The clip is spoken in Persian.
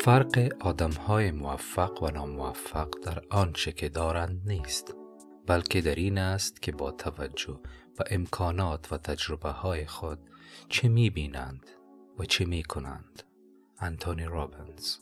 فرق آدمهای موفق و ناموفق در آنچه که دارند نیست بلکه در این است که با توجه و امکانات و تجربه های خود چه می بینند و چه می کنند انتونی رابنز